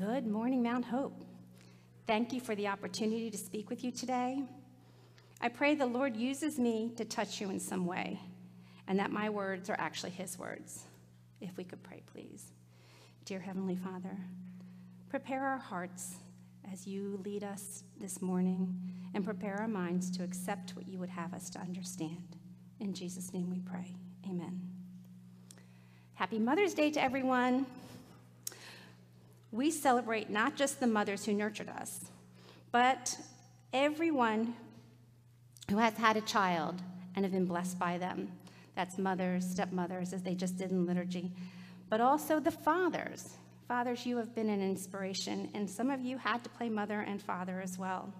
Good morning, Mount Hope. Thank you for the opportunity to speak with you today. I pray the Lord uses me to touch you in some way, and that my words are actually His words. If we could pray, please. Dear Heavenly Father, prepare our hearts as you lead us this morning, and prepare our minds to accept what you would have us to understand. In Jesus' name we pray. Amen. Happy Mother's Day to everyone. We celebrate not just the mothers who nurtured us, but everyone who has had a child and have been blessed by them. That's mothers, stepmothers, as they just did in liturgy, but also the fathers. Fathers, you have been an inspiration, and some of you had to play mother and father as well.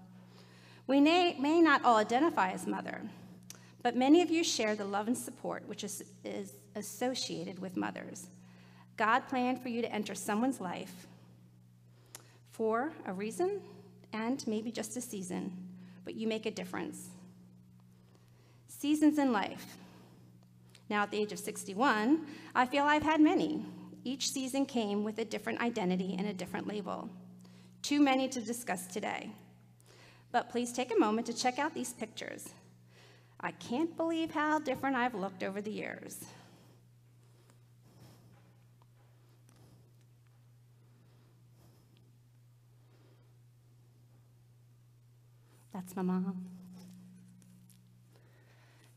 We may, may not all identify as mother, but many of you share the love and support which is, is associated with mothers. God planned for you to enter someone's life for a reason and maybe just a season, but you make a difference. Seasons in life. Now, at the age of 61, I feel I've had many. Each season came with a different identity and a different label. Too many to discuss today. But please take a moment to check out these pictures. I can't believe how different I've looked over the years. That's my mom.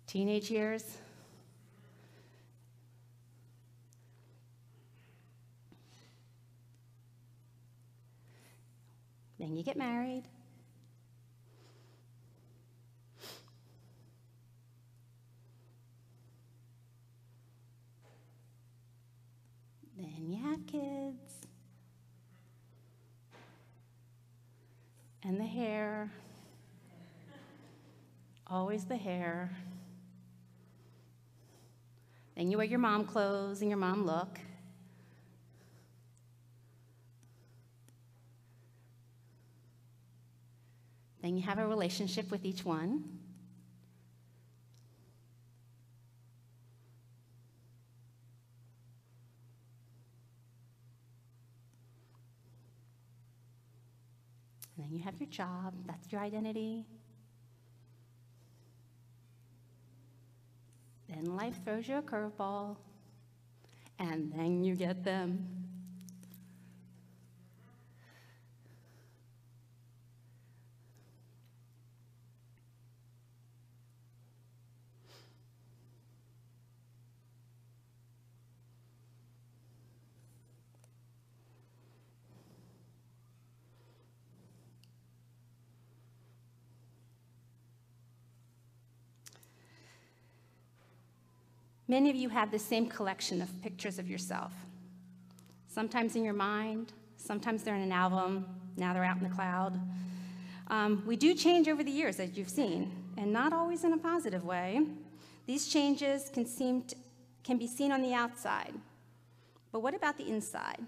Teenage years. Then you get married. Then you have kids. And the hair. Always the hair. Then you wear your mom clothes and your mom look. Then you have a relationship with each one. And then you have your job, that's your identity. Then life throws you a curveball, and then you get them. Many of you have the same collection of pictures of yourself. Sometimes in your mind, sometimes they're in an album, now they're out in the cloud. Um, we do change over the years, as you've seen, and not always in a positive way. These changes can, seem to, can be seen on the outside. But what about the inside?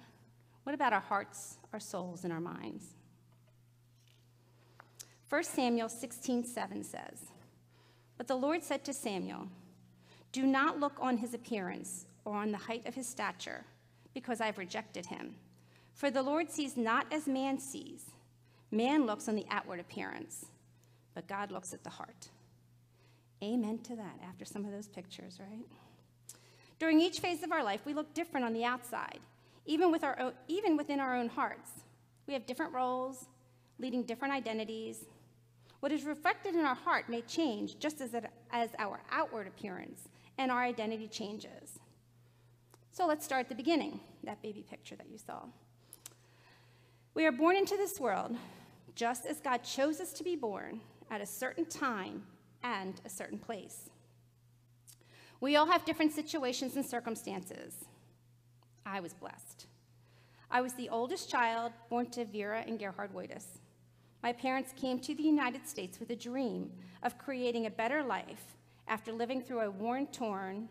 What about our hearts, our souls, and our minds? 1 Samuel 16, 7 says, But the Lord said to Samuel, do not look on his appearance or on the height of his stature, because I've rejected him. For the Lord sees not as man sees. Man looks on the outward appearance, but God looks at the heart. Amen to that after some of those pictures, right? During each phase of our life, we look different on the outside, even, with our own, even within our own hearts. We have different roles, leading different identities. What is reflected in our heart may change just as, it, as our outward appearance and our identity changes. So let's start at the beginning, that baby picture that you saw. We are born into this world just as God chose us to be born at a certain time and a certain place. We all have different situations and circumstances. I was blessed. I was the oldest child born to Vera and Gerhard Woitis. My parents came to the United States with a dream of creating a better life after living through a war-torn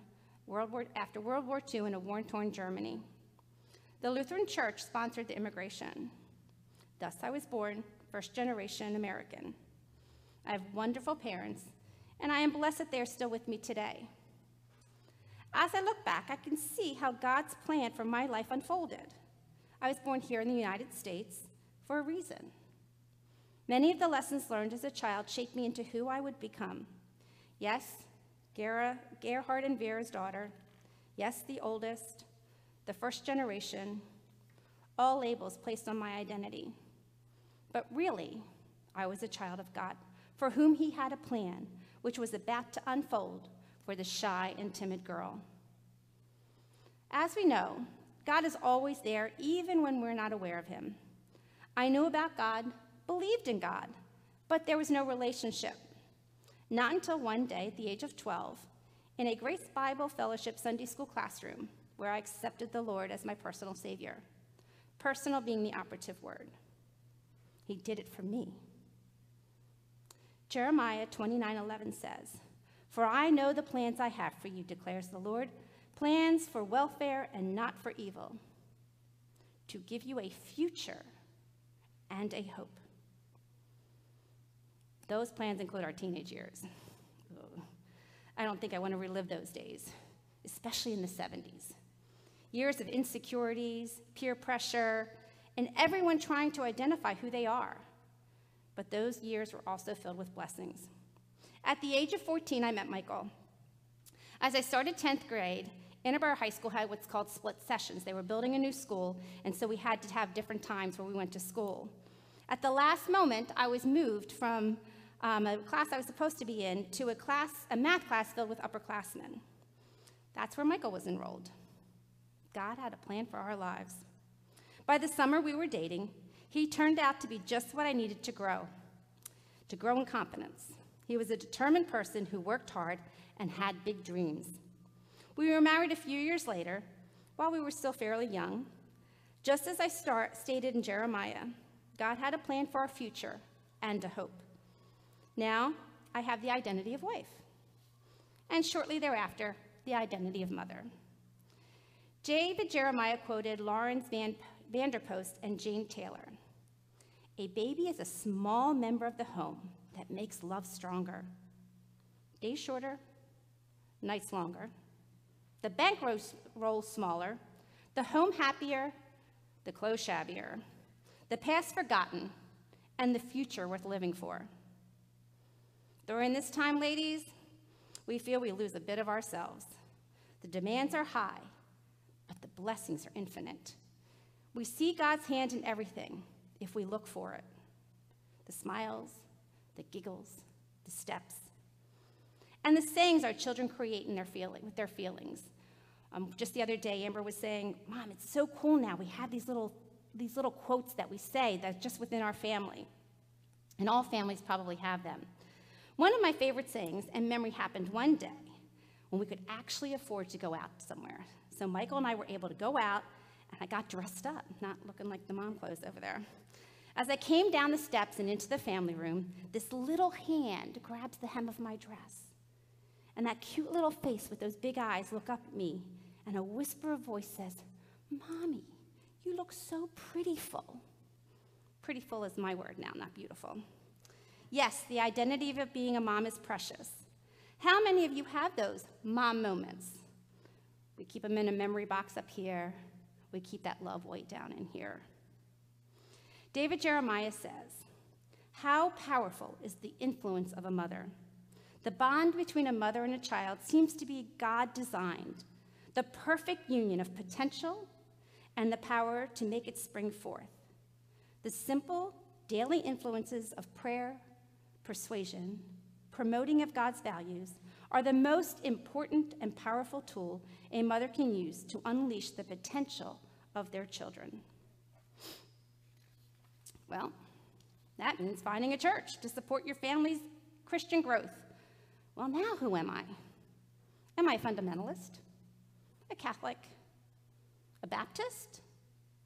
World War, after World War II in a war-torn Germany. The Lutheran Church sponsored the immigration. Thus, I was born first generation American. I have wonderful parents, and I am blessed that they are still with me today. As I look back, I can see how God's plan for my life unfolded. I was born here in the United States for a reason. Many of the lessons learned as a child shaped me into who I would become. Yes, Gera, Gerhard and Vera's daughter. Yes, the oldest, the first generation, all labels placed on my identity. But really, I was a child of God, for whom He had a plan, which was about to unfold for the shy and timid girl. As we know, God is always there, even when we're not aware of Him. I knew about God, believed in God, but there was no relationship. Not until one day, at the age of 12, in a Grace Bible Fellowship Sunday school classroom, where I accepted the Lord as my personal Savior. Personal being the operative word. He did it for me. Jeremiah 29:11 says, "For I know the plans I have for you," declares the Lord, plans for welfare and not for evil, to give you a future and a hope. Those plans include our teenage years. I don't think I want to relive those days, especially in the 70s. Years of insecurities, peer pressure, and everyone trying to identify who they are. But those years were also filled with blessings. At the age of 14, I met Michael. As I started 10th grade, Annenberg High School had what's called split sessions. They were building a new school, and so we had to have different times where we went to school. At the last moment, I was moved from um, a class I was supposed to be in to a class, a math class filled with upperclassmen. That's where Michael was enrolled. God had a plan for our lives. By the summer we were dating, he turned out to be just what I needed to grow, to grow in confidence. He was a determined person who worked hard and had big dreams. We were married a few years later, while we were still fairly young. Just as I start, stated in Jeremiah, God had a plan for our future and a hope. Now I have the identity of wife, and shortly thereafter, the identity of mother. David Jeremiah quoted Laurens Van, Vanderpost and Jane Taylor. A baby is a small member of the home that makes love stronger. Days shorter, nights longer. The bank rolls smaller, the home happier, the clothes shabbier, the past forgotten, and the future worth living for. During this time, ladies, we feel we lose a bit of ourselves. The demands are high, but the blessings are infinite. We see God's hand in everything if we look for it the smiles, the giggles, the steps, and the sayings our children create in their feeling, with their feelings. Um, just the other day, Amber was saying, Mom, it's so cool now. We have these little, these little quotes that we say that's just within our family. And all families probably have them. One of my favorite sayings and memory happened one day when we could actually afford to go out somewhere. So Michael and I were able to go out, and I got dressed up, not looking like the mom clothes over there. As I came down the steps and into the family room, this little hand grabs the hem of my dress. And that cute little face with those big eyes look up at me, and a whisper of voice says, Mommy, you look so pretty full. Pretty full is my word now, not beautiful. Yes, the identity of being a mom is precious. How many of you have those mom moments? We keep them in a memory box up here. We keep that love weight down in here. David Jeremiah says, How powerful is the influence of a mother? The bond between a mother and a child seems to be God designed, the perfect union of potential and the power to make it spring forth. The simple daily influences of prayer, persuasion, promoting of God's values are the most important and powerful tool a mother can use to unleash the potential of their children. Well, that means finding a church to support your family's Christian growth. Well, now who am I? Am I a fundamentalist? A Catholic? A Baptist?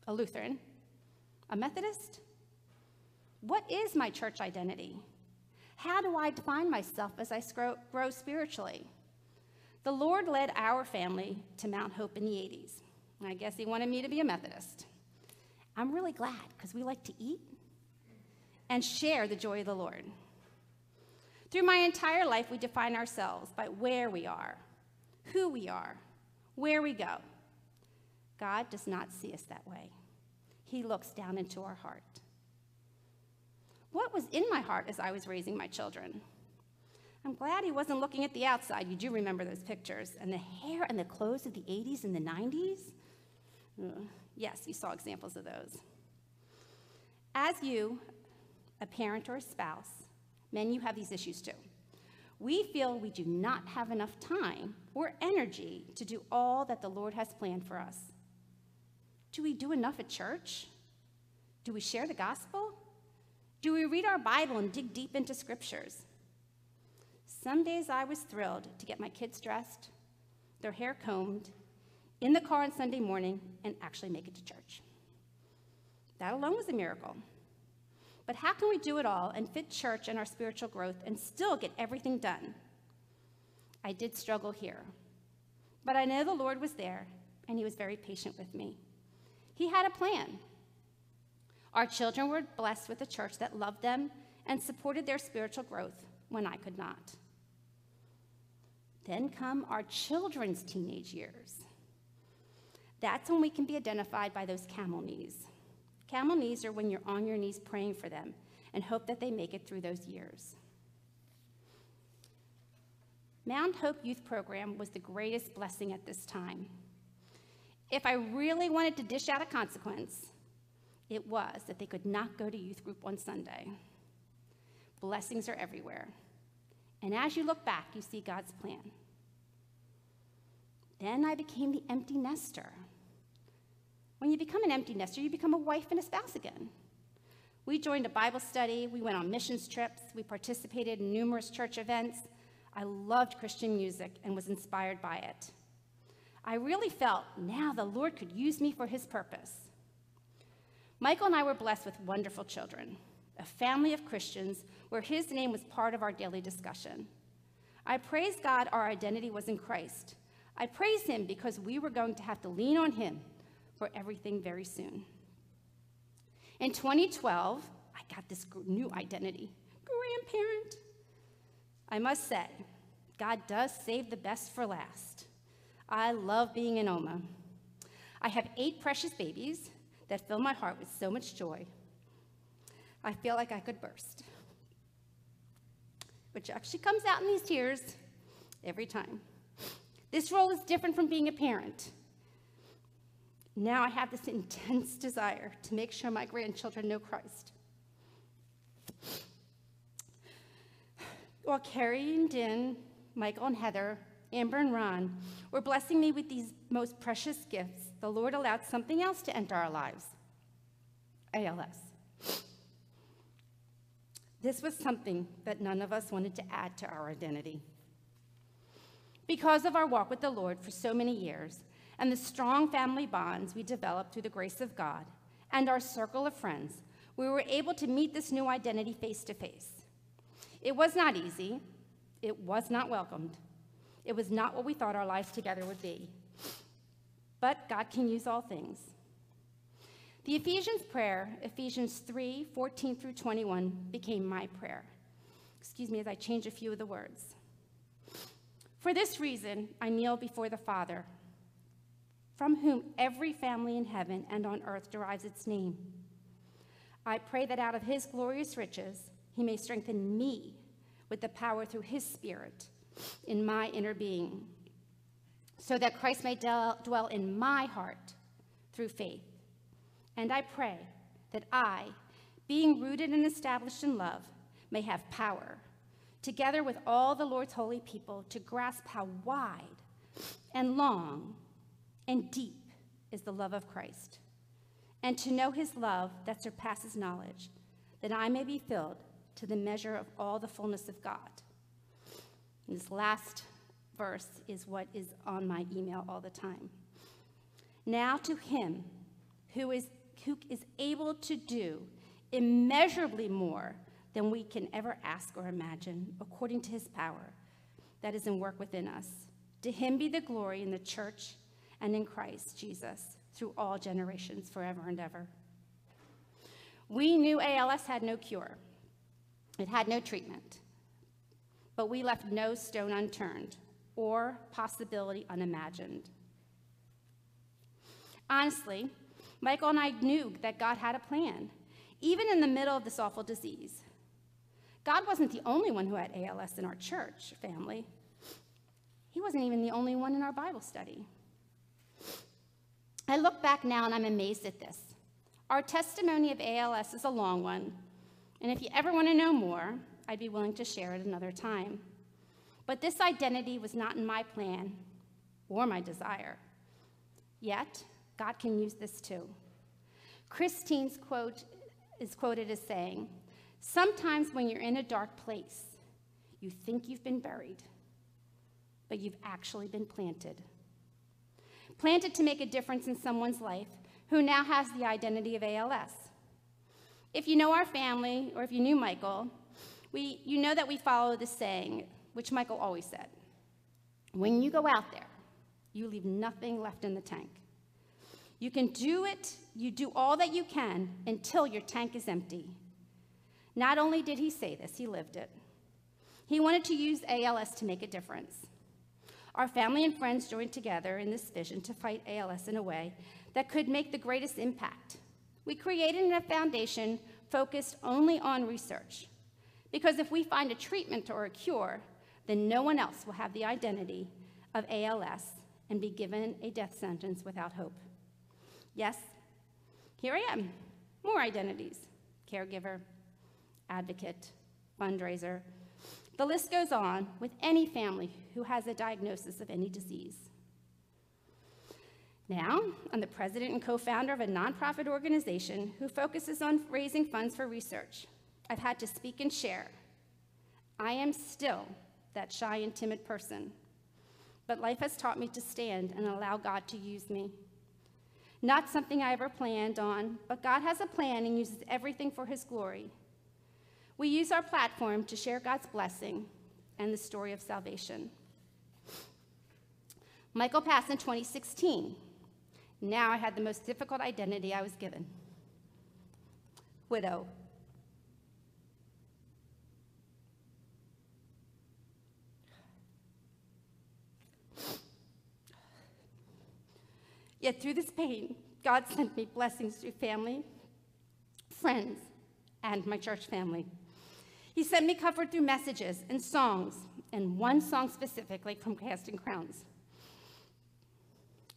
A Lutheran? A Methodist? What is my church identity? How do I define myself as I grow spiritually? The Lord led our family to Mount Hope in the 80s. I guess He wanted me to be a Methodist. I'm really glad because we like to eat and share the joy of the Lord. Through my entire life, we define ourselves by where we are, who we are, where we go. God does not see us that way. He looks down into our heart. What was in my heart as I was raising my children? I'm glad he wasn't looking at the outside. You do remember those pictures. And the hair and the clothes of the 80s and the 90s? Yes, you saw examples of those. As you, a parent or a spouse, men, you have these issues too. We feel we do not have enough time or energy to do all that the Lord has planned for us. Do we do enough at church? Do we share the gospel? Do we read our Bible and dig deep into scriptures? Some days I was thrilled to get my kids dressed, their hair combed, in the car on Sunday morning, and actually make it to church. That alone was a miracle. But how can we do it all and fit church and our spiritual growth and still get everything done? I did struggle here. But I know the Lord was there, and He was very patient with me. He had a plan. Our children were blessed with a church that loved them and supported their spiritual growth when I could not. Then come our children's teenage years. That's when we can be identified by those camel knees. Camel knees are when you're on your knees praying for them and hope that they make it through those years. Mount Hope Youth Program was the greatest blessing at this time. If I really wanted to dish out a consequence, it was that they could not go to youth group on Sunday. Blessings are everywhere. And as you look back, you see God's plan. Then I became the empty nester. When you become an empty nester, you become a wife and a spouse again. We joined a Bible study, we went on missions trips, we participated in numerous church events. I loved Christian music and was inspired by it. I really felt now the Lord could use me for his purpose. Michael and I were blessed with wonderful children, a family of Christians where his name was part of our daily discussion. I praise God our identity was in Christ. I praise him because we were going to have to lean on him for everything very soon. In 2012, I got this new identity grandparent. I must say, God does save the best for last. I love being an Oma. I have eight precious babies that fill my heart with so much joy. I feel like I could burst, which actually comes out in these tears every time. This role is different from being a parent. Now I have this intense desire to make sure my grandchildren know Christ. While Carrie and Din, Michael and Heather, Amber and Ron were blessing me with these most precious gifts, the Lord allowed something else to enter our lives ALS. This was something that none of us wanted to add to our identity. Because of our walk with the Lord for so many years, and the strong family bonds we developed through the grace of God and our circle of friends, we were able to meet this new identity face to face. It was not easy, it was not welcomed, it was not what we thought our lives together would be. But God can use all things. The Ephesians prayer, Ephesians 3 14 through 21, became my prayer. Excuse me as I change a few of the words. For this reason, I kneel before the Father from whom every family in heaven and on earth derives its name. I pray that out of his glorious riches, he may strengthen me with the power through his Spirit in my inner being, so that Christ may dwell in my heart through faith. And I pray that I, being rooted and established in love, may have power, together with all the Lord's holy people, to grasp how wide and long and deep is the love of Christ, and to know his love that surpasses knowledge, that I may be filled to the measure of all the fullness of God. This last verse is what is on my email all the time. Now to him who is, who is able to do immeasurably more than we can ever ask or imagine, according to his power that is in work within us. To him be the glory in the church and in Christ Jesus through all generations, forever and ever. We knew ALS had no cure, it had no treatment, but we left no stone unturned or possibility unimagined. Honestly, Michael and I knew that God had a plan, even in the middle of this awful disease. God wasn't the only one who had ALS in our church family. He wasn't even the only one in our Bible study. I look back now and I'm amazed at this. Our testimony of ALS is a long one, and if you ever want to know more, I'd be willing to share at another time. But this identity was not in my plan or my desire. Yet, God can use this too. Christine's quote is quoted as saying, Sometimes when you're in a dark place, you think you've been buried, but you've actually been planted. Planted to make a difference in someone's life who now has the identity of ALS. If you know our family, or if you knew Michael, we, you know that we follow the saying, which Michael always said when you go out there, you leave nothing left in the tank. You can do it, you do all that you can until your tank is empty. Not only did he say this, he lived it. He wanted to use ALS to make a difference. Our family and friends joined together in this vision to fight ALS in a way that could make the greatest impact. We created a foundation focused only on research. Because if we find a treatment or a cure, then no one else will have the identity of ALS and be given a death sentence without hope. Yes, here I am. More identities caregiver, advocate, fundraiser. The list goes on with any family who has a diagnosis of any disease. Now, I'm the president and co founder of a nonprofit organization who focuses on raising funds for research. I've had to speak and share. I am still that shy and timid person, but life has taught me to stand and allow God to use me. Not something I ever planned on, but God has a plan and uses everything for his glory. We use our platform to share God's blessing and the story of salvation. Michael passed in 2016. Now I had the most difficult identity I was given widow. Yet through this pain, God sent me blessings through family, friends, and my church family. He sent me comfort through messages and songs, and one song specifically from Casting Crowns.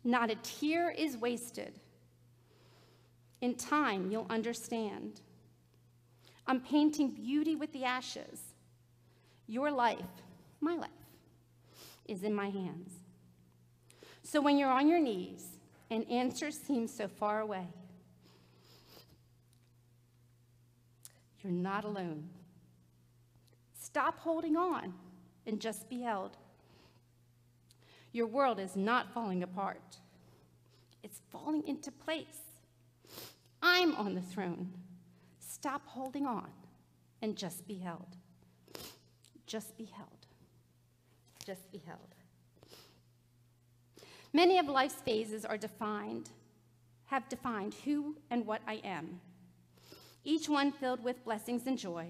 Not a tear is wasted. In time, you'll understand. I'm painting beauty with the ashes. Your life, my life, is in my hands. So when you're on your knees and answers seem so far away, you're not alone. Stop holding on and just be held. Your world is not falling apart, it's falling into place. I'm on the throne. Stop holding on and just be held. Just be held. Just be held. Many of life's phases are defined, have defined who and what I am, each one filled with blessings and joy.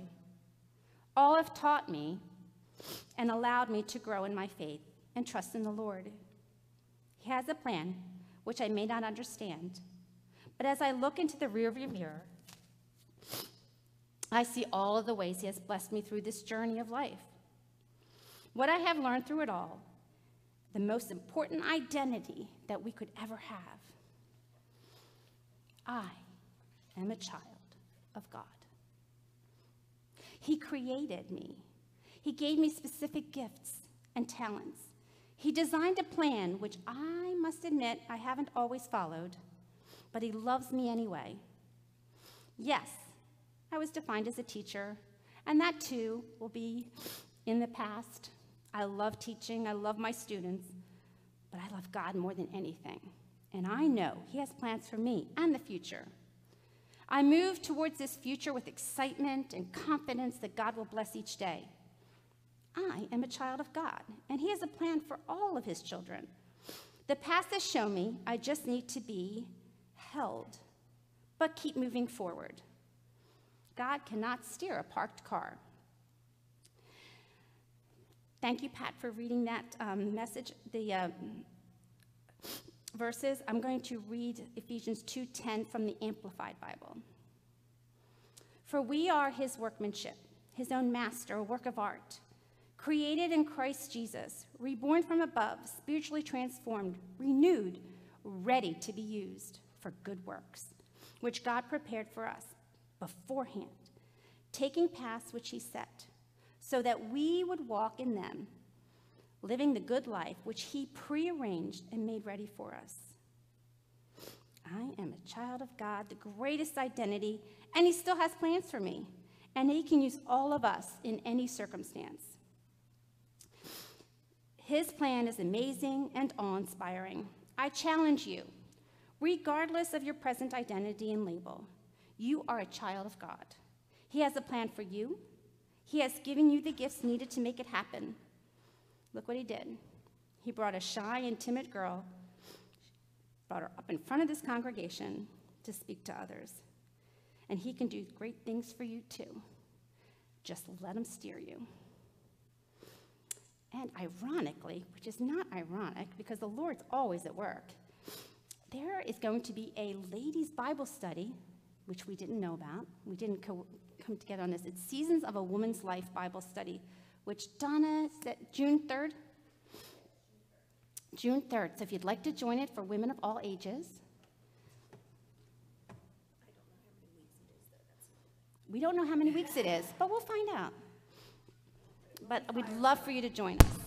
All have taught me and allowed me to grow in my faith and trust in the Lord. He has a plan, which I may not understand, but as I look into the rearview mirror, I see all of the ways He has blessed me through this journey of life. What I have learned through it all, the most important identity that we could ever have I am a child of God. He created me, He gave me specific gifts and talents. He designed a plan which I must admit I haven't always followed, but He loves me anyway. Yes, I was defined as a teacher, and that too will be in the past. I love teaching, I love my students, but I love God more than anything. And I know He has plans for me and the future. I move towards this future with excitement and confidence that God will bless each day. I am a child of God, and He has a plan for all of His children. The past has shown me I just need to be held, but keep moving forward. God cannot steer a parked car. Thank you, Pat, for reading that um, message. The, uh, verses, I'm going to read Ephesians 2:10 from the Amplified Bible. For we are his workmanship, his own master, a work of art, created in Christ Jesus, reborn from above, spiritually transformed, renewed, ready to be used for good works, which God prepared for us beforehand, taking paths which he set, so that we would walk in them living the good life which He prearranged and made ready for us. I am a child of God, the greatest identity, and He still has plans for me. And He can use all of us in any circumstance. His plan is amazing and awe inspiring. I challenge you, regardless of your present identity and label, you are a child of God. He has a plan for you, He has given you the gifts needed to make it happen. Look what he did. He brought a shy and timid girl, brought her up in front of this congregation to speak to others. And he can do great things for you too. Just let him steer you. And ironically, which is not ironic because the Lord's always at work, there is going to be a ladies' Bible study, which we didn't know about. We didn't co- come together on this. It's Seasons of a Woman's Life Bible Study which Donna said June 3rd? June 3rd. So if you'd like to join it for women of all ages, we don't know how many weeks it is, but we'll find out. But we'd love for you to join us.